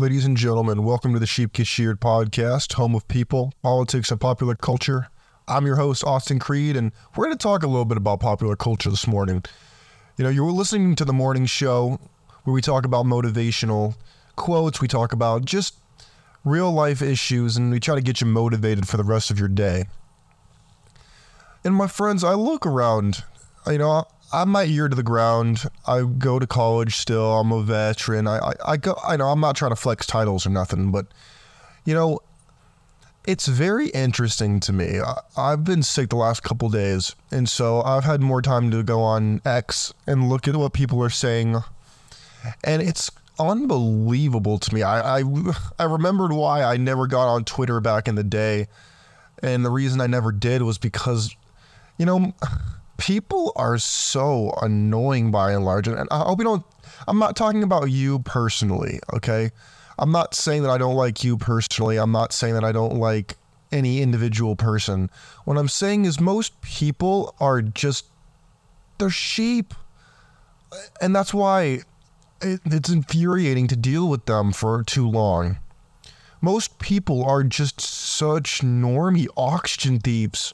Ladies and gentlemen, welcome to the Sheep Sheared podcast, home of people, politics, and popular culture. I'm your host, Austin Creed, and we're going to talk a little bit about popular culture this morning. You know, you're listening to the morning show where we talk about motivational quotes, we talk about just real life issues, and we try to get you motivated for the rest of your day. And my friends, I look around, you know, I'm my ear to the ground. I go to college still. I'm a veteran. I, I, I go. I know I'm not trying to flex titles or nothing, but you know, it's very interesting to me. I, I've been sick the last couple days, and so I've had more time to go on X and look at what people are saying, and it's unbelievable to me. I, I, I remembered why I never got on Twitter back in the day, and the reason I never did was because, you know people are so annoying by and large. And I hope you don't, I'm not talking about you personally, okay? I'm not saying that I don't like you personally. I'm not saying that I don't like any individual person. What I'm saying is most people are just, they're sheep. And that's why it, it's infuriating to deal with them for too long. Most people are just such normie oxygen thieves.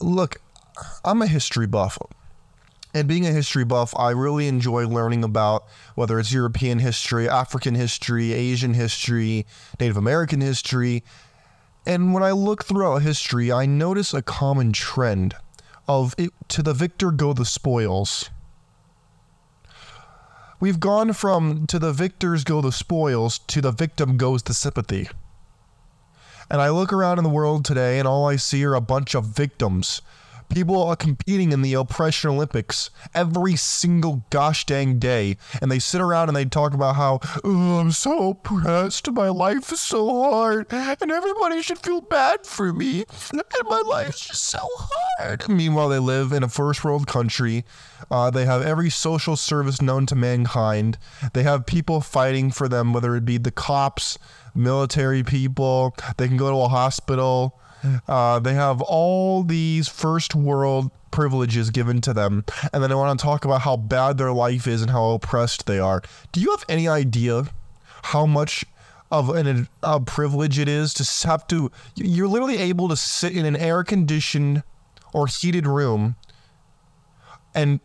Look, I'm a history buff. And being a history buff, I really enjoy learning about whether it's European history, African history, Asian history, Native American history. And when I look throughout history, I notice a common trend of it, to the victor go the spoils. We've gone from to the victors go the spoils to the victim goes the sympathy. And I look around in the world today and all I see are a bunch of victims People are competing in the oppression Olympics every single gosh dang day, and they sit around and they talk about how oh, I'm so oppressed, my life is so hard, and everybody should feel bad for me, and my life's just so hard. Meanwhile, they live in a first world country. Uh, they have every social service known to mankind. They have people fighting for them, whether it be the cops, military people. They can go to a hospital. Uh, they have all these first world privileges given to them, and then they want to talk about how bad their life is and how oppressed they are. Do you have any idea how much of an, a privilege it is to have to? You're literally able to sit in an air conditioned or heated room, and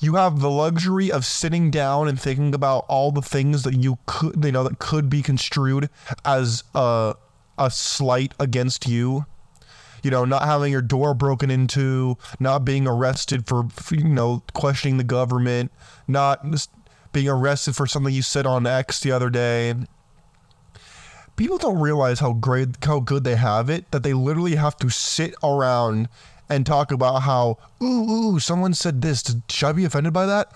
you have the luxury of sitting down and thinking about all the things that you could, you know, that could be construed as a a slight against you you know, not having your door broken into, not being arrested for, you know, questioning the government, not just being arrested for something you said on X the other day. People don't realize how great, how good they have it that they literally have to sit around and talk about how, ooh, ooh, someone said this. Should I be offended by that?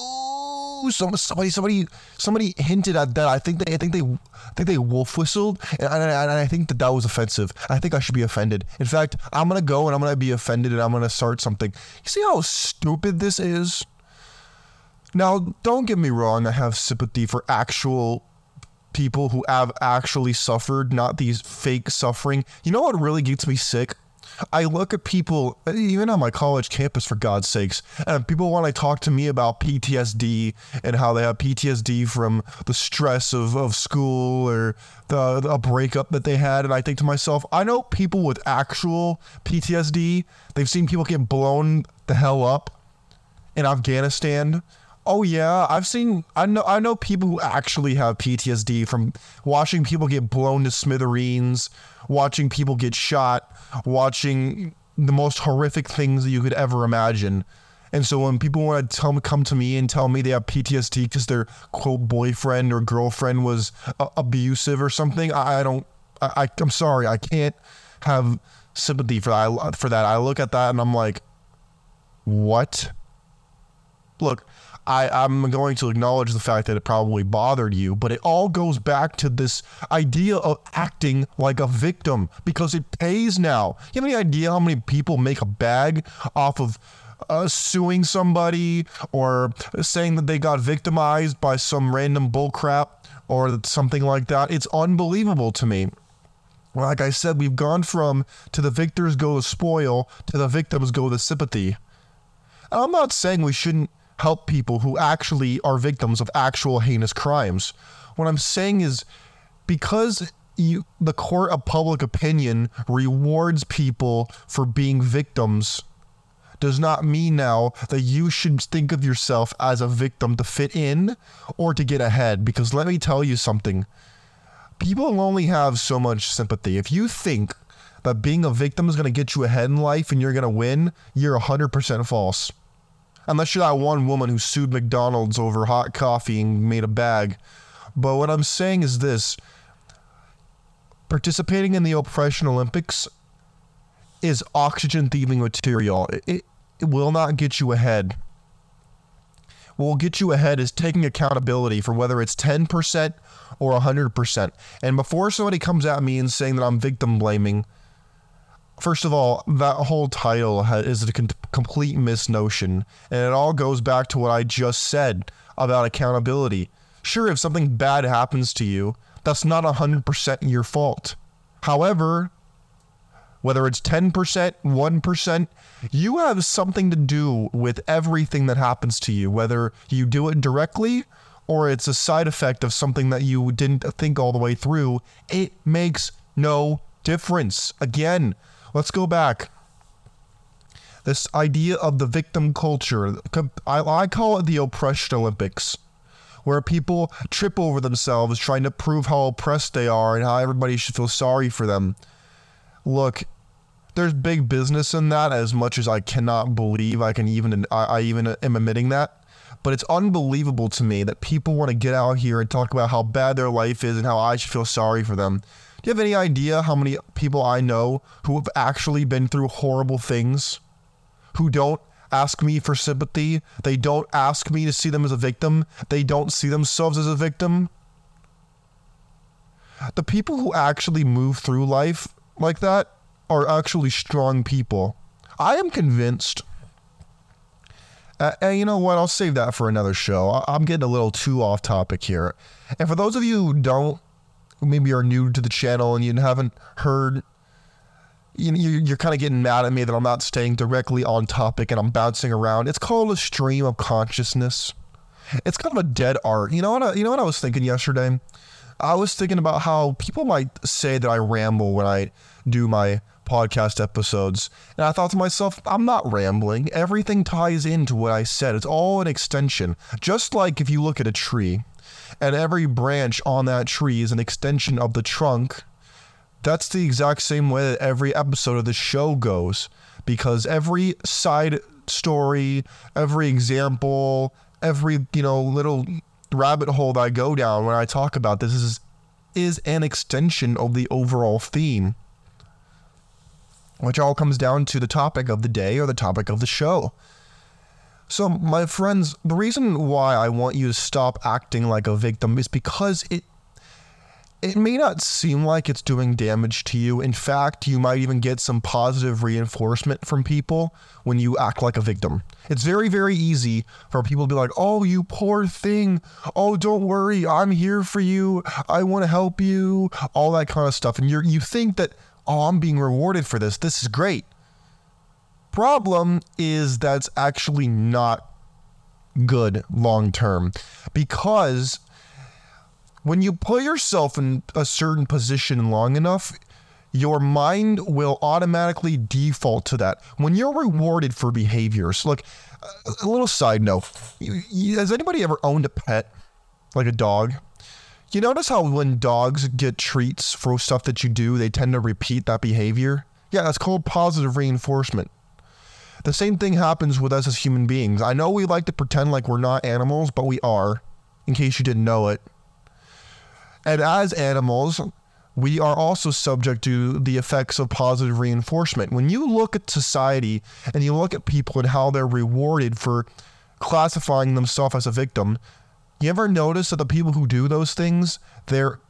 Ooh, some, somebody, somebody, somebody hinted at that. I think they, I think they, I think they wolf whistled, and, and, and I think that that was offensive. I think I should be offended. In fact, I'm gonna go and I'm gonna be offended, and I'm gonna start something. You see how stupid this is? Now, don't get me wrong. I have sympathy for actual people who have actually suffered, not these fake suffering. You know what really gets me sick? I look at people, even on my college campus, for God's sakes, and people want to talk to me about PTSD and how they have PTSD from the stress of, of school or the, the breakup that they had. And I think to myself, I know people with actual PTSD, they've seen people get blown the hell up in Afghanistan. Oh yeah, I've seen I know I know people who actually have PTSD from watching people get blown to smithereens, watching people get shot, watching the most horrific things that you could ever imagine. And so when people want to tell me, come to me and tell me they have PTSD because their quote boyfriend or girlfriend was uh, abusive or something, I, I don't. I, I'm sorry, I can't have sympathy for that. For that, I look at that and I'm like, what? Look, I, I'm going to acknowledge the fact that it probably bothered you, but it all goes back to this idea of acting like a victim because it pays now. You have any idea how many people make a bag off of uh, suing somebody or saying that they got victimized by some random bullcrap or something like that? It's unbelievable to me. Like I said, we've gone from to the victors go the spoil to the victims go the sympathy. I'm not saying we shouldn't help people who actually are victims of actual heinous crimes. What I'm saying is because you, the court of public opinion rewards people for being victims does not mean now that you should think of yourself as a victim to fit in or to get ahead. Because let me tell you something people only have so much sympathy. If you think that being a victim is going to get you ahead in life and you're going to win, you're 100% false. Unless you're that one woman who sued McDonald's over hot coffee and made a bag. But what I'm saying is this participating in the Oppression Olympics is oxygen thieving material. It, it, will not get you ahead. What will get you ahead is taking accountability for whether it's 10% or 100%. And before somebody comes at me and saying that I'm victim blaming, first of all, that whole title is a complete misnotion. And it all goes back to what I just said about accountability. Sure, if something bad happens to you, that's not 100% your fault. However, whether it's 10%, 1%, you have something to do with everything that happens to you, whether you do it directly or it's a side effect of something that you didn't think all the way through. It makes no difference. Again, let's go back. This idea of the victim culture, I, call it the oppression Olympics where people trip over themselves trying to prove how oppressed they are and how everybody should feel sorry for them. Look, there's big business in that as much as I cannot believe I can even I, I even am admitting that. But it's unbelievable to me that people want to get out here and talk about how bad their life is and how I should feel sorry for them. Do you have any idea how many people I know who have actually been through horrible things, who don't ask me for sympathy. They don't ask me to see them as a victim. They don't see themselves as a victim. The people who actually move through life like that are actually strong people. I am convinced. Uh, and you know what? I'll save that for another show. I'm getting a little too off topic here. And for those of you who don't, maybe are new to the channel and you haven't heard you, you're kind of getting mad at me that I'm not staying directly on topic and I'm bouncing around. It's called a stream of consciousness. It's kind of a dead art. You know what? I, you know what I was thinking yesterday. I was thinking about how people might say that I ramble when I do my podcast episodes, and I thought to myself, I'm not rambling. Everything ties into what I said. It's all an extension. Just like if you look at a tree, and every branch on that tree is an extension of the trunk that's the exact same way that every episode of the show goes because every side story, every example, every, you know, little rabbit hole that I go down when I talk about this is is an extension of the overall theme. Which all comes down to the topic of the day or the topic of the show. So, my friends, the reason why I want you to stop acting like a victim is because it it may not seem like it's doing damage to you. In fact, you might even get some positive reinforcement from people when you act like a victim. It's very, very easy for people to be like, oh, you poor thing. Oh, don't worry. I'm here for you. I want to help you. All that kind of stuff. And you you think that, oh, I'm being rewarded for this. This is great. Problem is that's actually not good long term because when you put yourself in a certain position long enough, your mind will automatically default to that. When you're rewarded for behaviors, look, a little side note has anybody ever owned a pet, like a dog? You notice how when dogs get treats for stuff that you do, they tend to repeat that behavior? Yeah, that's called positive reinforcement. The same thing happens with us as human beings. I know we like to pretend like we're not animals, but we are, in case you didn't know it. And as animals, we are also subject to the effects of positive reinforcement. When you look at society and you look at people and how they're rewarded for classifying themselves as a victim, you ever notice that the people who do those things, they're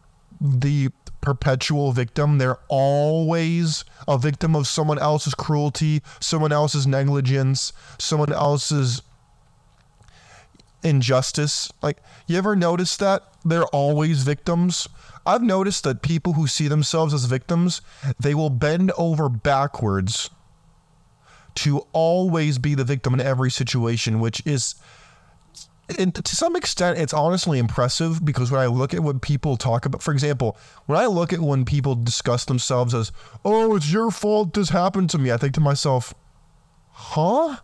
the perpetual victim. They're always a victim of someone else's cruelty, someone else's negligence, someone else's injustice. Like, you ever notice that? They're always victims. I've noticed that people who see themselves as victims, they will bend over backwards to always be the victim in every situation, which is and to some extent, it's honestly impressive because when I look at what people talk about, for example, when I look at when people discuss themselves as, oh, it's your fault this happened to me, I think to myself, huh?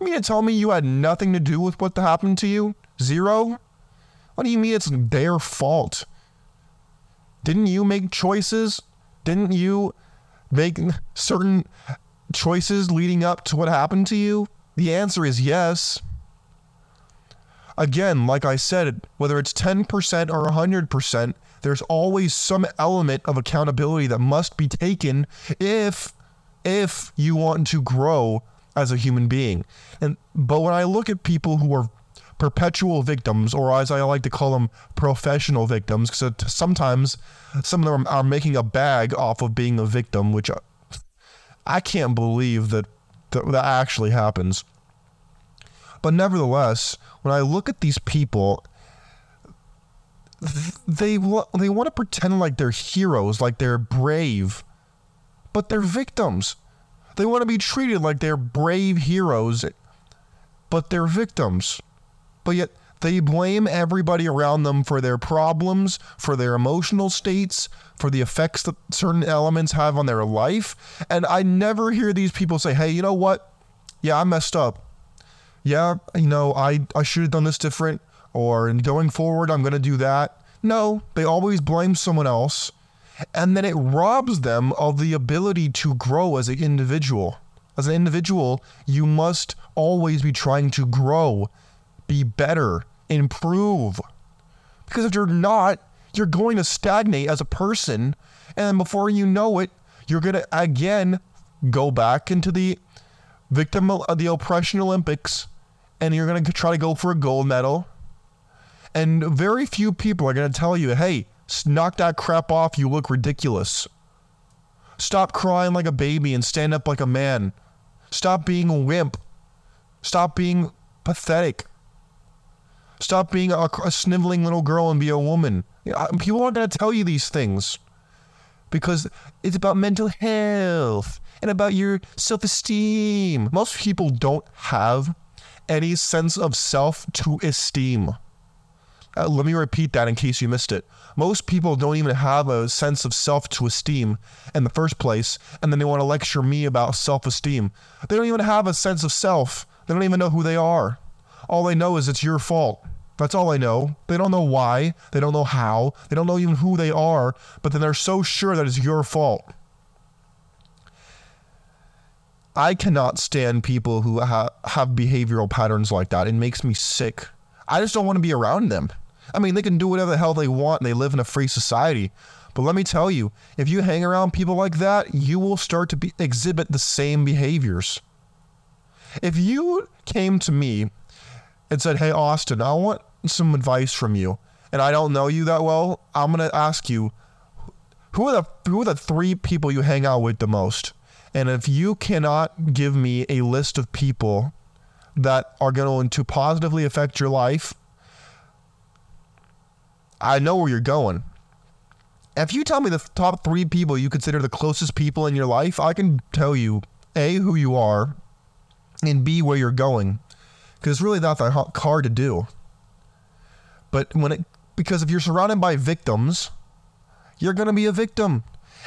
You mean to tell me you had nothing to do with what happened to you? Zero? What do you mean it's their fault? Didn't you make choices? Didn't you make certain choices leading up to what happened to you? The answer is yes. Again, like I said, whether it's 10% or 100%, there's always some element of accountability that must be taken if if you want to grow as a human being. And but when I look at people who are perpetual victims, or as I like to call them, professional victims, because sometimes some of them are making a bag off of being a victim, which I, I can't believe that, that that actually happens. But nevertheless, when I look at these people, they they want to pretend like they're heroes, like they're brave, but they're victims. They want to be treated like they're brave heroes, but they're victims. But yet they blame everybody around them for their problems, for their emotional states, for the effects that certain elements have on their life. And I never hear these people say, hey, you know what? Yeah, I messed up. Yeah, you know, I, I should have done this different, or in going forward, I'm going to do that. No, they always blame someone else and then it robs them of the ability to grow as an individual. As an individual, you must always be trying to grow, be better, improve. Because if you're not, you're going to stagnate as a person, and before you know it, you're going to again go back into the victim of the oppression Olympics, and you're going to try to go for a gold medal. And very few people are going to tell you, hey, Knock that crap off. You look ridiculous. Stop crying like a baby and stand up like a man. Stop being a wimp. Stop being pathetic. Stop being a, a sniveling little girl and be a woman. People aren't going to tell you these things because it's about mental health and about your self esteem. Most people don't have any sense of self to esteem. Uh, let me repeat that in case you missed it. Most people don't even have a sense of self to esteem in the first place, and then they want to lecture me about self esteem. They don't even have a sense of self. They don't even know who they are. All they know is it's your fault. That's all they know. They don't know why. They don't know how. They don't know even who they are, but then they're so sure that it's your fault. I cannot stand people who ha- have behavioral patterns like that. It makes me sick. I just don't want to be around them. I mean, they can do whatever the hell they want they live in a free society. But let me tell you, if you hang around people like that, you will start to be, exhibit the same behaviors. If you came to me and said, Hey, Austin, I want some advice from you, and I don't know you that well, I'm going to ask you, who are, the, who are the three people you hang out with the most? And if you cannot give me a list of people that are going to positively affect your life, I know where you're going. If you tell me the top three people you consider the closest people in your life, I can tell you A, who you are, and B, where you're going. Because it's really not that hard to do. But when it, because if you're surrounded by victims, you're going to be a victim.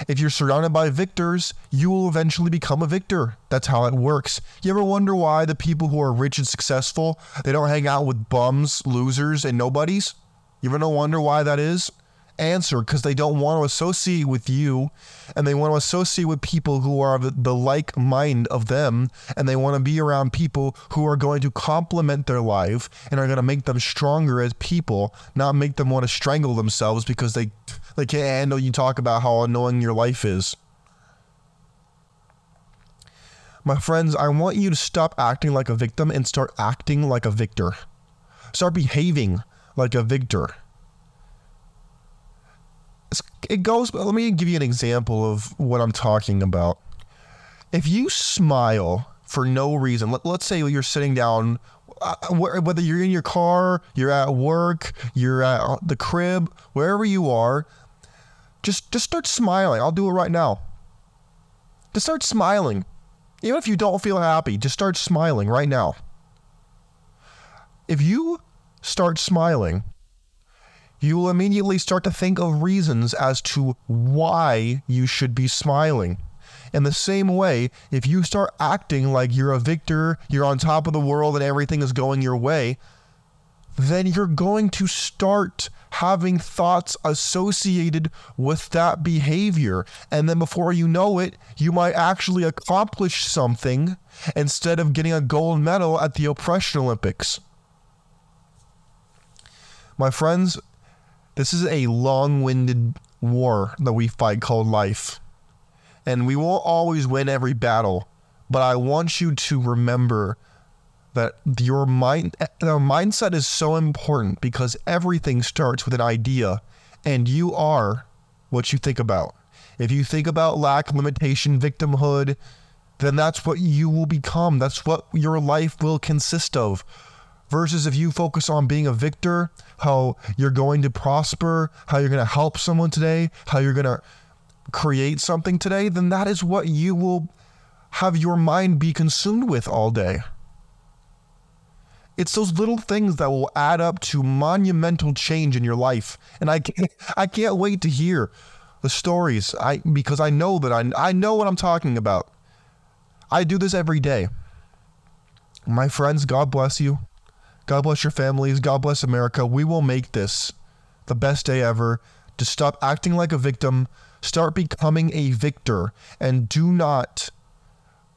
If you're surrounded by victors, you will eventually become a victor. That's how it works. You ever wonder why the people who are rich and successful, they don't hang out with bums, losers, and nobodies? You ever wonder why that is? Answer because they don't want to associate with you and they want to associate with people who are the like mind of them and they want to be around people who are going to complement their life and are going to make them stronger as people, not make them want to strangle themselves because they they can't handle you talk about how annoying your life is. My friends, I want you to stop acting like a victim and start acting like a victor. Start behaving like a victor. It goes, let me give you an example of what I'm talking about. If you smile for no reason, let, us say you're sitting down, uh, whether you're in your car, you're at work, you're at the crib, wherever you are, just just start smiling. I'll do it right now. Just start smiling. Even if you don't feel happy, just start smiling right now. If you start smiling. You will immediately start to think of reasons as to why you should be smiling. In the same way, if you start acting like you're a victor, you're on top of the world, and everything is going your way, then you're going to start having thoughts associated with that behavior. And then before you know it, you might actually accomplish something instead of getting a gold medal at the Oppression Olympics. My friends, this is a long winded war that we fight called life. And we won't always win every battle, but I want you to remember that your mind the mindset is so important because everything starts with an idea and you are what you think about. If you think about lack, limitation, victimhood, then that's what you will become. That's what your life will consist of. Versus if you focus on being a victor, how you're going to prosper, how you're going to help someone today, how you're going to create something today, then that is what you will have your mind be consumed with all day. It's those little things that will add up to monumental change in your life. And I can't, I can't wait to hear the stories. I because I know that I I know what I'm talking about. I do this every day. My friends, God bless you. God bless your families. God bless America. We will make this the best day ever. To stop acting like a victim, start becoming a victor, and do not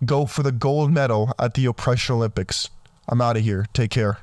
go for the gold medal at the Oppression Olympics. I'm out of here. Take care.